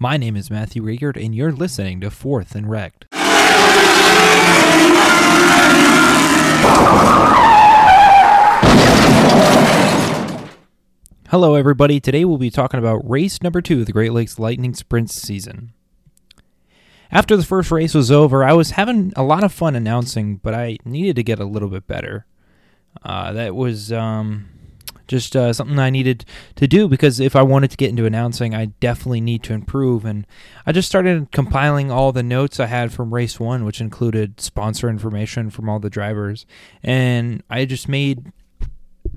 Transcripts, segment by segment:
My name is Matthew Riegert, and you're listening to Fourth and Wrecked. Hello, everybody. Today we'll be talking about race number two of the Great Lakes Lightning Sprint season. After the first race was over, I was having a lot of fun announcing, but I needed to get a little bit better. Uh, that was um, just uh, something I needed to do because if I wanted to get into announcing, I definitely need to improve. And I just started compiling all the notes I had from race one, which included sponsor information from all the drivers. And I just made,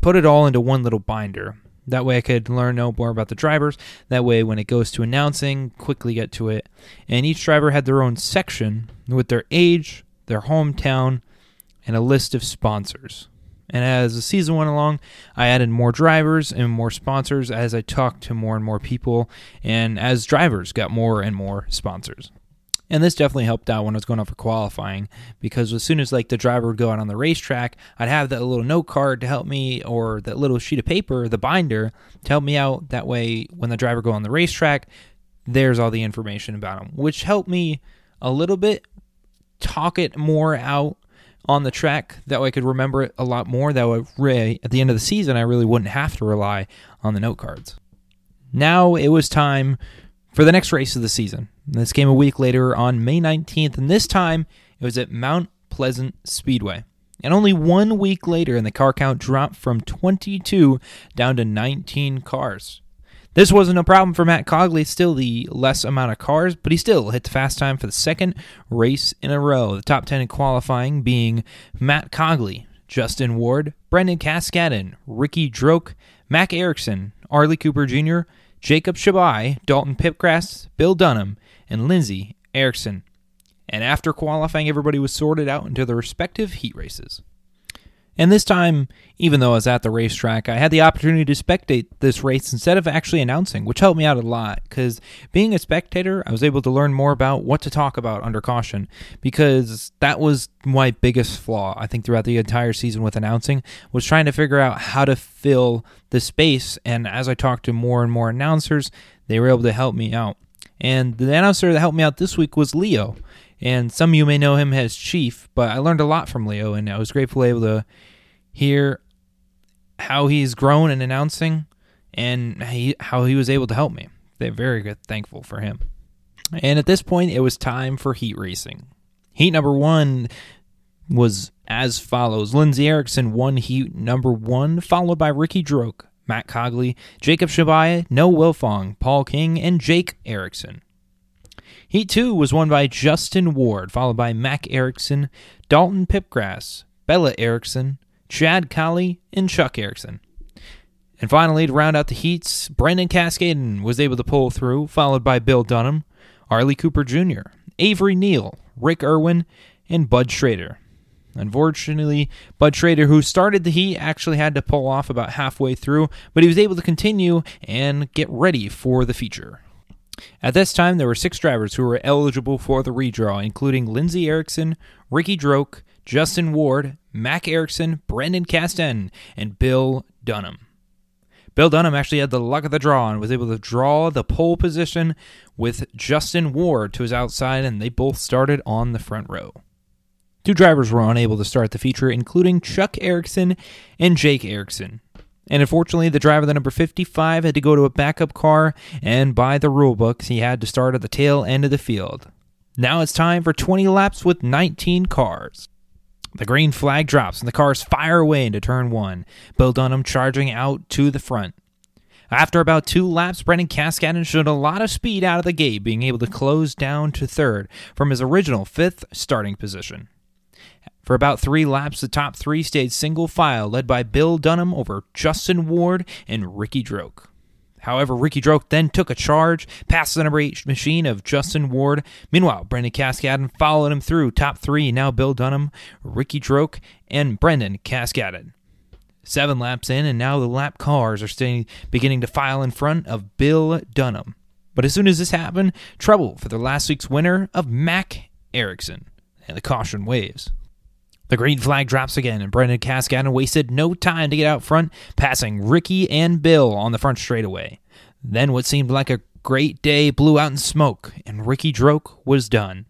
put it all into one little binder. That way I could learn no more about the drivers. That way, when it goes to announcing, quickly get to it. And each driver had their own section with their age, their hometown, and a list of sponsors. And as the season went along, I added more drivers and more sponsors as I talked to more and more people, and as drivers got more and more sponsors. And this definitely helped out when I was going out for qualifying because as soon as like the driver would go out on the racetrack, I'd have that little note card to help me or that little sheet of paper, the binder, to help me out. That way, when the driver go on the racetrack, there's all the information about him, which helped me a little bit talk it more out on the track. That way, I could remember it a lot more. That way, really, at the end of the season, I really wouldn't have to rely on the note cards. Now it was time for the next race of the season. This came a week later on May 19th, and this time it was at Mount Pleasant Speedway. And only one week later, and the car count dropped from 22 down to 19 cars. This wasn't a problem for Matt Cogley, still the less amount of cars, but he still hit the fast time for the second race in a row. The top 10 in qualifying being Matt Cogley, Justin Ward, Brendan Cascadden, Ricky Droke, Mac Erickson, Arlie Cooper Jr., Jacob Shabai, Dalton Pipgrass, Bill Dunham, and Lindsey Erickson. And after qualifying, everybody was sorted out into their respective heat races. And this time, even though I was at the racetrack, I had the opportunity to spectate this race instead of actually announcing, which helped me out a lot. Because being a spectator, I was able to learn more about what to talk about under caution. Because that was my biggest flaw, I think, throughout the entire season with announcing, was trying to figure out how to fill the space. And as I talked to more and more announcers, they were able to help me out. And the announcer that helped me out this week was Leo. And some of you may know him as Chief, but I learned a lot from Leo, and I was grateful able to hear how he's grown in announcing and he, how he was able to help me. They're very good, thankful for him. And at this point, it was time for heat racing. Heat number one was as follows Lindsey Erickson won heat number one, followed by Ricky Droke, Matt Cogley, Jacob Shabaya, Noah Wilfong, Paul King, and Jake Erickson. Heat 2 was won by Justin Ward, followed by Mac Erickson, Dalton Pipgrass, Bella Erickson, Chad Colley, and Chuck Erickson. And finally, to round out the heats, Brendan Cascadden was able to pull through, followed by Bill Dunham, Arlie Cooper Jr., Avery Neal, Rick Irwin, and Bud Schrader. Unfortunately, Bud Schrader, who started the heat, actually had to pull off about halfway through, but he was able to continue and get ready for the feature. At this time, there were six drivers who were eligible for the redraw, including Lindsey Erickson, Ricky Droke, Justin Ward, Mac Erickson, Brendan Casten, and Bill Dunham. Bill Dunham actually had the luck of the draw and was able to draw the pole position with Justin Ward to his outside, and they both started on the front row. Two drivers were unable to start the feature, including Chuck Erickson and Jake Erickson. And unfortunately, the driver, of the number 55, had to go to a backup car, and by the rule books, he had to start at the tail end of the field. Now it's time for 20 laps with 19 cars. The green flag drops, and the cars fire away into turn one, Bill Dunham charging out to the front. After about two laps, Brendan Cascadden showed a lot of speed out of the gate, being able to close down to third from his original fifth starting position. For about three laps, the top three stayed single file, led by Bill Dunham over Justin Ward and Ricky Droke. However, Ricky Droke then took a charge past the number eight machine of Justin Ward. Meanwhile, Brendan Cascadden followed him through top three. Now Bill Dunham, Ricky Droke, and Brendan Cascadden. Seven laps in, and now the lap cars are staying, beginning to file in front of Bill Dunham. But as soon as this happened, trouble for the last week's winner of Mac Erickson, and the caution waves. The green flag drops again, and Brendan Cascadden wasted no time to get out front, passing Ricky and Bill on the front straightaway. Then what seemed like a great day blew out in smoke, and Ricky Droke was done.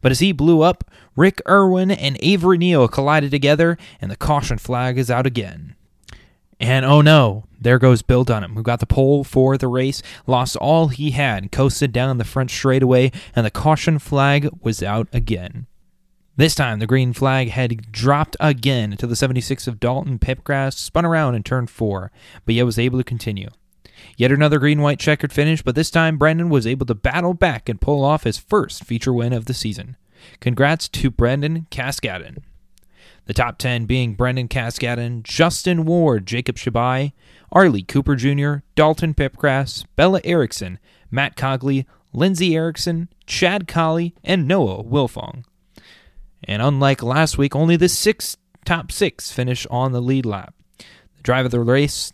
But as he blew up, Rick Irwin and Avery Neal collided together, and the caution flag is out again. And oh no, there goes Bill Dunham, who got the pole for the race, lost all he had, coasted down the front straightaway, and the caution flag was out again. This time, the green flag had dropped again to the 76 of Dalton Pipgrass, spun around and turned 4, but yet was able to continue. Yet another green white checkered finish, but this time Brendan was able to battle back and pull off his first feature win of the season. Congrats to Brendan Cascadden. The top 10 being Brendan Cascadden, Justin Ward, Jacob Shabai, Arlie Cooper Jr., Dalton Pipgrass, Bella Erickson, Matt Cogley, Lindsey Erickson, Chad Colley, and Noah Wilfong. And unlike last week, only the six top six finish on the lead lap. The driver of the race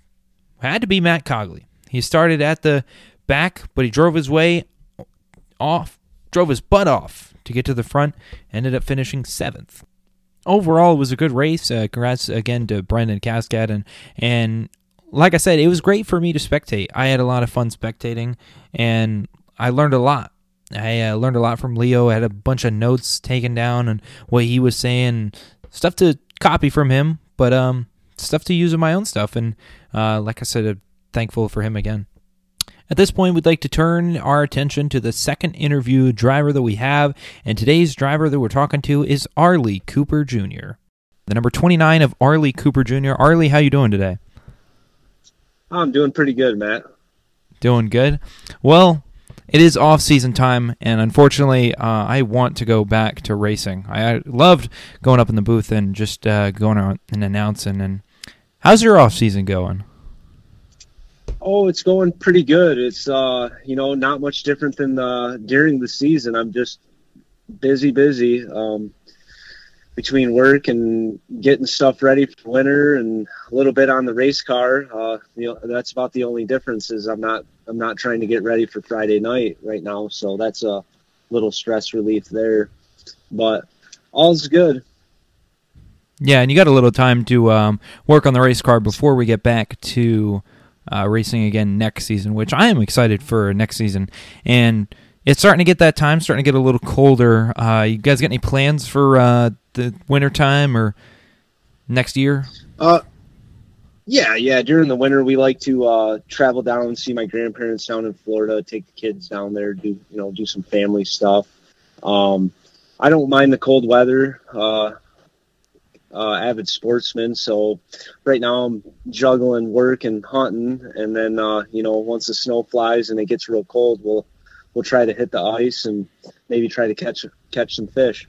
had to be Matt Cogley. He started at the back, but he drove his way off, drove his butt off to get to the front, ended up finishing seventh. Overall, it was a good race. Uh, congrats again to Brendan Cascadden and like I said, it was great for me to spectate. I had a lot of fun spectating, and I learned a lot. I uh, learned a lot from Leo. I had a bunch of notes taken down and what he was saying, stuff to copy from him, but um, stuff to use in my own stuff. And uh, like I said, I'm thankful for him again. At this point, we'd like to turn our attention to the second interview driver that we have, and today's driver that we're talking to is Arlie Cooper Jr. The number 29 of Arlie Cooper Jr. Arlie, how you doing today? I'm doing pretty good, Matt. Doing good. Well, it is off season time, and unfortunately, uh, I want to go back to racing. I, I loved going up in the booth and just uh, going out and announcing. And how's your off season going? Oh, it's going pretty good. It's uh, you know, not much different than the, during the season. I'm just busy, busy. Um, between work and getting stuff ready for winter and a little bit on the race car. Uh, you know, that's about the only difference is I'm not I'm not trying to get ready for Friday night right now, so that's a little stress relief there. But all's good. Yeah, and you got a little time to um, work on the race car before we get back to uh, racing again next season, which I am excited for next season. And it's starting to get that time, starting to get a little colder. Uh, you guys got any plans for uh, the winter time or next year? Uh, yeah, yeah. During the winter, we like to uh, travel down and see my grandparents down in Florida. Take the kids down there, do you know, do some family stuff. Um, I don't mind the cold weather. Uh, uh, avid sportsman, so right now I'm juggling work and hunting, and then uh, you know once the snow flies and it gets real cold, we'll we'll try to hit the ice and maybe try to catch catch some fish.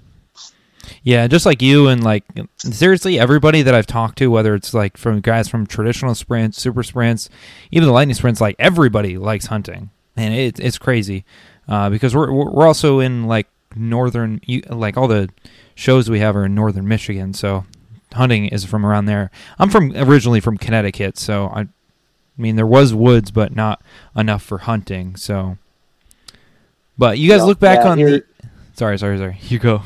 Yeah, just like you and like seriously everybody that I've talked to, whether it's like from guys from traditional sprints, super sprints, even the lightning sprints, like everybody likes hunting, and it's it's crazy uh, because we're we're also in like northern, like all the shows we have are in northern Michigan, so hunting is from around there. I'm from originally from Connecticut, so I, I mean there was woods, but not enough for hunting. So, but you guys look back yeah, on the. Sorry, sorry, sorry. You go.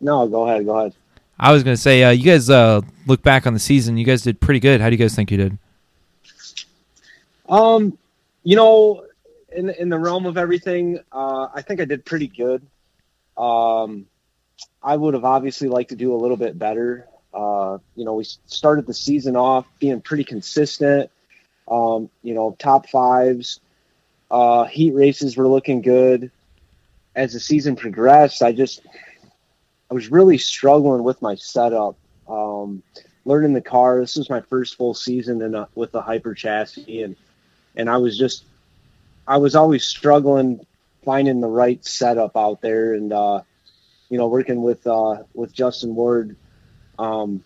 No, go ahead. Go ahead. I was going to say, uh, you guys uh, look back on the season. You guys did pretty good. How do you guys think you did? Um, you know, in in the realm of everything, uh, I think I did pretty good. Um, I would have obviously liked to do a little bit better. Uh, you know, we started the season off being pretty consistent. Um, you know, top fives. Uh, heat races were looking good. As the season progressed, I just I was really struggling with my setup. Um, learning the car. This was my first full season in a, with the hyper chassis, and and I was just I was always struggling finding the right setup out there, and uh, you know, working with uh, with Justin Ward, um,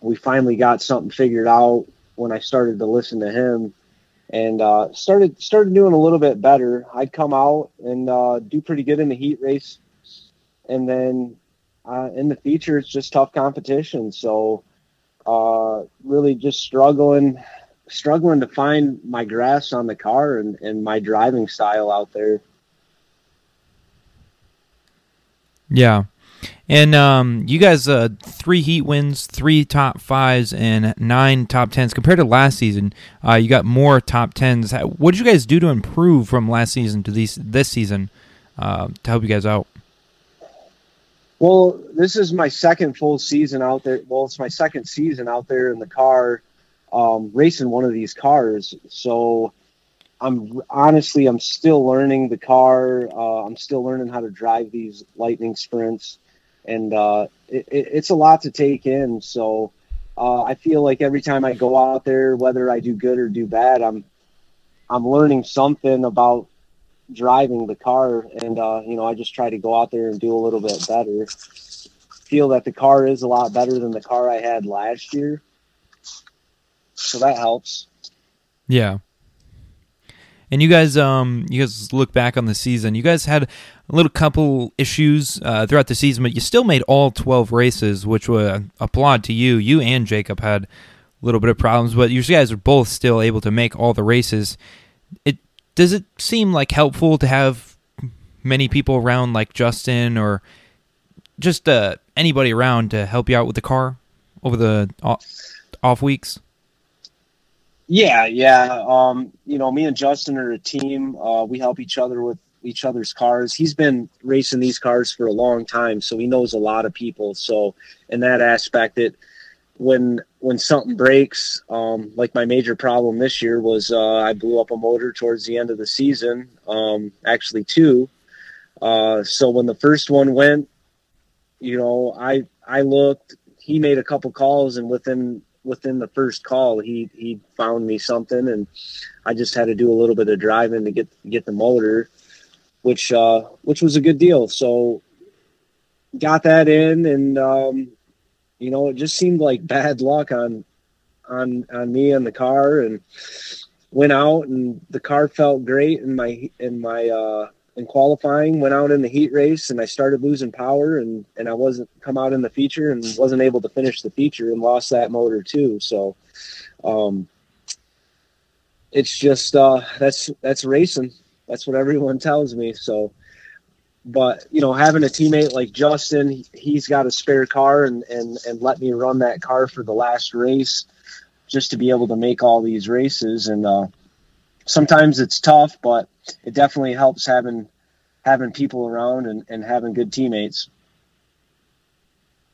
we finally got something figured out when I started to listen to him, and uh, started started doing a little bit better. I'd come out and uh, do pretty good in the heat race, and then uh, in the future, it's just tough competition. So, uh, really just struggling, struggling to find my grass on the car and, and my driving style out there. Yeah. And um, you guys, uh, three heat wins, three top fives, and nine top tens. Compared to last season, uh, you got more top tens. What did you guys do to improve from last season to these this season uh, to help you guys out? Well, this is my second full season out there. Well, it's my second season out there in the car, um, racing one of these cars. So I'm honestly, I'm still learning the car. Uh, I'm still learning how to drive these lightning sprints, and uh, it, it, it's a lot to take in. So uh, I feel like every time I go out there, whether I do good or do bad, I'm I'm learning something about driving the car, and uh, you know, I just try to go out there and do a little bit better. Feel that the car is a lot better than the car I had last year, so that helps. Yeah. And you guys, um, you guys look back on the season. You guys had a little couple issues uh, throughout the season, but you still made all twelve races, which would applaud to you. You and Jacob had a little bit of problems, but you guys are both still able to make all the races. It does it seem like helpful to have many people around, like Justin or just uh, anybody around to help you out with the car over the off weeks? Yeah, yeah. Um, you know, me and Justin are a team. Uh, we help each other with each other's cars. He's been racing these cars for a long time, so he knows a lot of people. So in that aspect, it when when something breaks, um, like my major problem this year was uh, I blew up a motor towards the end of the season. Um, actually, two. Uh, so when the first one went, you know, I I looked. He made a couple calls, and within within the first call, he he found me something, and I just had to do a little bit of driving to get get the motor, which uh, which was a good deal. So got that in, and um, you know, it just seemed like bad luck on on on me and the car, and went out, and the car felt great in my in my uh, in qualifying, went out in the heat race and I started losing power and, and I wasn't come out in the feature and wasn't able to finish the feature and lost that motor too. So, um, it's just, uh, that's, that's racing. That's what everyone tells me. So, but you know, having a teammate like Justin, he's got a spare car and, and, and let me run that car for the last race just to be able to make all these races. And, uh, sometimes it's tough, but it definitely helps having having people around and, and having good teammates.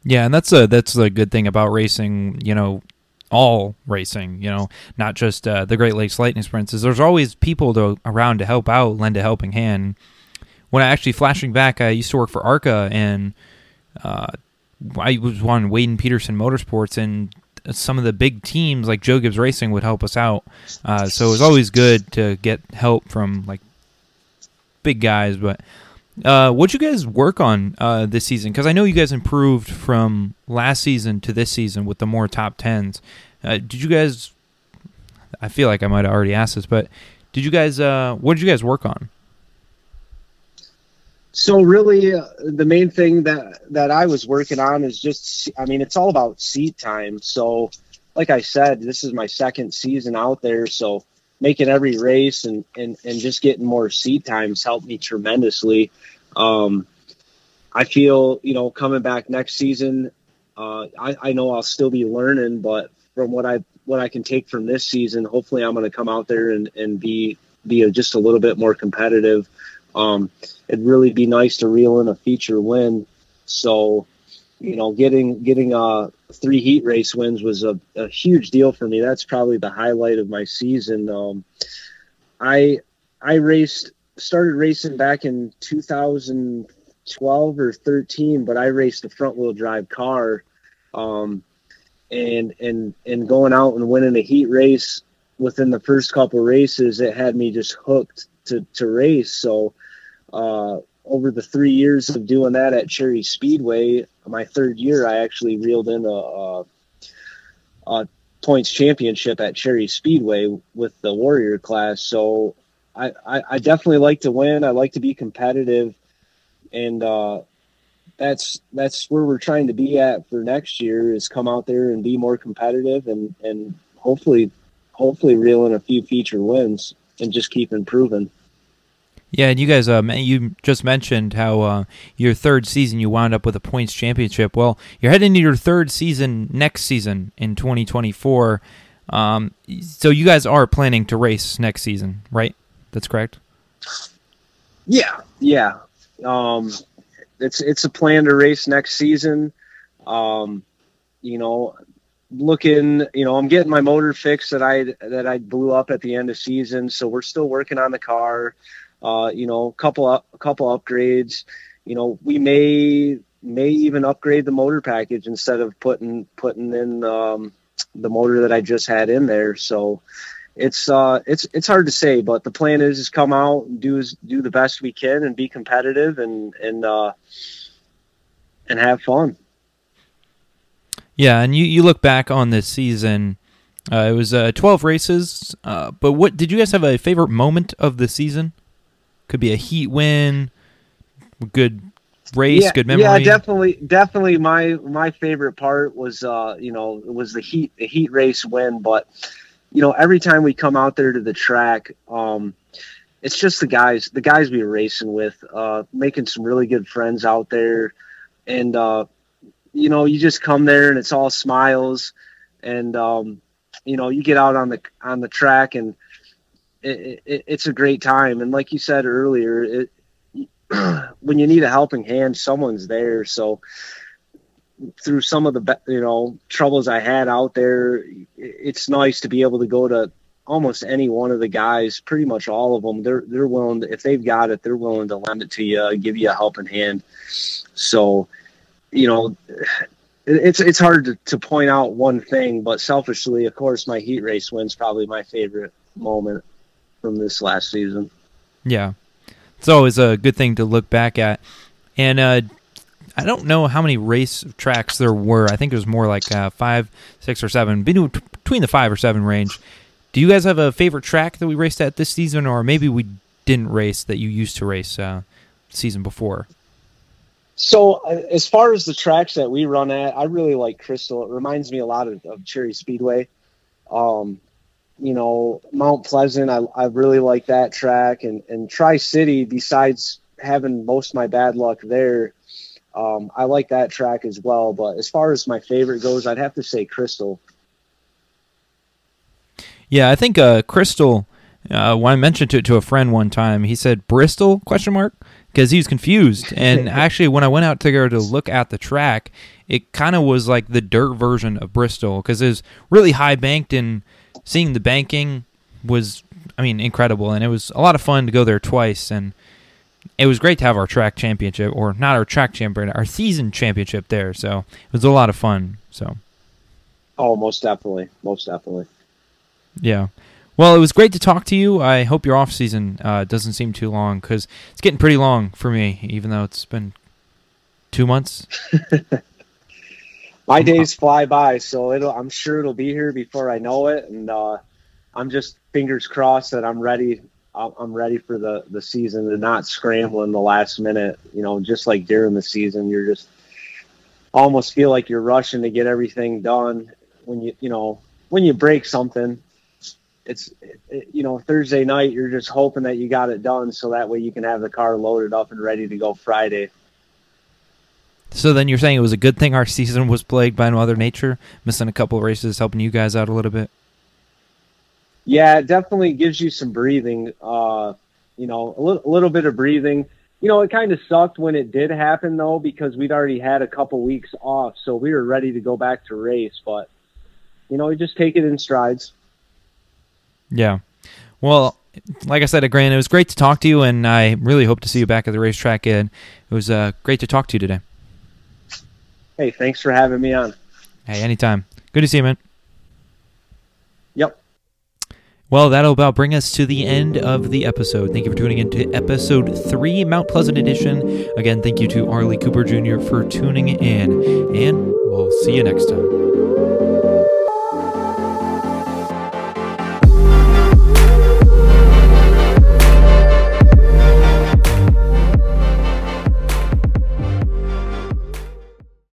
Yeah, and that's a that's a good thing about racing. You know, all racing. You know, not just uh, the Great Lakes Lightning Sprints. Is there's always people to, around to help out, lend a helping hand. When I actually flashing back, I used to work for ARCA, and uh, I was on Wade and Peterson Motorsports, and some of the big teams like Joe Gibbs Racing would help us out. Uh, so it was always good to get help from like big guys. But uh, what'd you guys work on uh, this season? Because I know you guys improved from last season to this season with the more top tens. Uh, did you guys? I feel like I might have already asked this, but did you guys? Uh, what did you guys work on? So really, uh, the main thing that that I was working on is just, I mean, it's all about seat time. So, like I said, this is my second season out there, so making every race and and and just getting more seat times helped me tremendously. Um, I feel, you know, coming back next season, uh, I, I know I'll still be learning, but from what I what I can take from this season, hopefully I'm going to come out there and and be be a, just a little bit more competitive. Um, it'd really be nice to reel in a feature win. So, you know, getting getting uh, three heat race wins was a, a, huge deal for me. That's probably the highlight of my season. Um, I I raced started racing back in 2012 or 13, but I raced a front wheel drive car. Um, and and and going out and winning a heat race within the first couple races, it had me just hooked to to race. So uh, over the three years of doing that at Cherry Speedway, my third year, I actually reeled in a, a, a points championship at Cherry Speedway with the Warrior class. So I, I, I, definitely like to win. I like to be competitive, and uh, that's that's where we're trying to be at for next year. Is come out there and be more competitive, and and hopefully hopefully reel in a few feature wins and just keep improving. Yeah, and you guys, um, you just mentioned how uh, your third season you wound up with a points championship. Well, you're heading into your third season next season in 2024. Um, so you guys are planning to race next season, right? That's correct. Yeah, yeah. Um, it's it's a plan to race next season. Um, you know, looking, you know, I'm getting my motor fixed that I that I blew up at the end of season, so we're still working on the car uh, you know, a couple up, a couple upgrades. You know, we may may even upgrade the motor package instead of putting putting in um, the motor that I just had in there. So it's uh, it's it's hard to say, but the plan is is come out and do do the best we can and be competitive and and uh, and have fun. Yeah, and you, you look back on this season. Uh, it was uh, 12 races, uh, but what did you guys have a favorite moment of the season? Could be a heat win, good race, yeah, good memory. Yeah, definitely, definitely. My my favorite part was, uh, you know, it was the heat the heat race win. But you know, every time we come out there to the track, um, it's just the guys, the guys we were racing with, uh, making some really good friends out there, and uh, you know, you just come there and it's all smiles, and um, you know, you get out on the on the track and it, it, it's a great time. And like you said earlier, it, when you need a helping hand, someone's there. So through some of the you know troubles I had out there, it's nice to be able to go to almost any one of the guys, pretty much all of them. They're they're willing to, if they've got it, they're willing to lend it to you, give you a helping hand. So, you know, it's it's hard to, to point out one thing, but selfishly, of course, my heat race win's probably my favorite moment from this last season. Yeah, it's always a good thing to look back at. And uh, I don't know how many race tracks there were. I think it was more like uh, five, six, or seven, between the five or seven range. Do you guys have a favorite track that we raced at this season, or maybe we didn't race that you used to race uh, season before? So, uh, as far as the tracks that we run at, I really like Crystal. It reminds me a lot of, of Cherry Speedway. Um, you know, Mount Pleasant, I, I really like that track. And, and Tri City, besides having most of my bad luck there, um, I like that track as well. But as far as my favorite goes, I'd have to say Crystal. Yeah, I think uh, Crystal. Uh, when I mentioned it to a friend one time, he said Bristol question mark because he was confused. And actually, when I went out to go to look at the track, it kind of was like the dirt version of Bristol because it was really high banked and seeing the banking was, I mean, incredible, and it was a lot of fun to go there twice, and it was great to have our track championship, or not our track championship, our season championship there. So it was a lot of fun. So. Oh, most definitely, most definitely. Yeah. Well, it was great to talk to you. I hope your off season uh, doesn't seem too long because it's getting pretty long for me, even though it's been two months. my days fly by, so it'll. I'm sure it'll be here before I know it, and uh, I'm just fingers crossed that I'm ready. I'm ready for the the season to not scramble in the last minute. You know, just like during the season, you're just almost feel like you're rushing to get everything done. When you you know when you break something, it's it, you know Thursday night you're just hoping that you got it done so that way you can have the car loaded up and ready to go Friday. So then you're saying it was a good thing our season was plagued by Mother Nature, missing a couple of races, helping you guys out a little bit. Yeah, it definitely gives you some breathing. Uh, you know, a little, a little bit of breathing. You know, it kind of sucked when it did happen though, because we'd already had a couple weeks off, so we were ready to go back to race. But you know, we just take it in strides. Yeah. Well, like I said, Grant, it was great to talk to you, and I really hope to see you back at the racetrack. And it was uh, great to talk to you today. Hey, thanks for having me on. Hey, anytime. Good to see you, man. Yep. Well, that'll about bring us to the end of the episode. Thank you for tuning in to episode three, Mount Pleasant edition. Again, thank you to Arlie Cooper Jr. for tuning in, and we'll see you next time.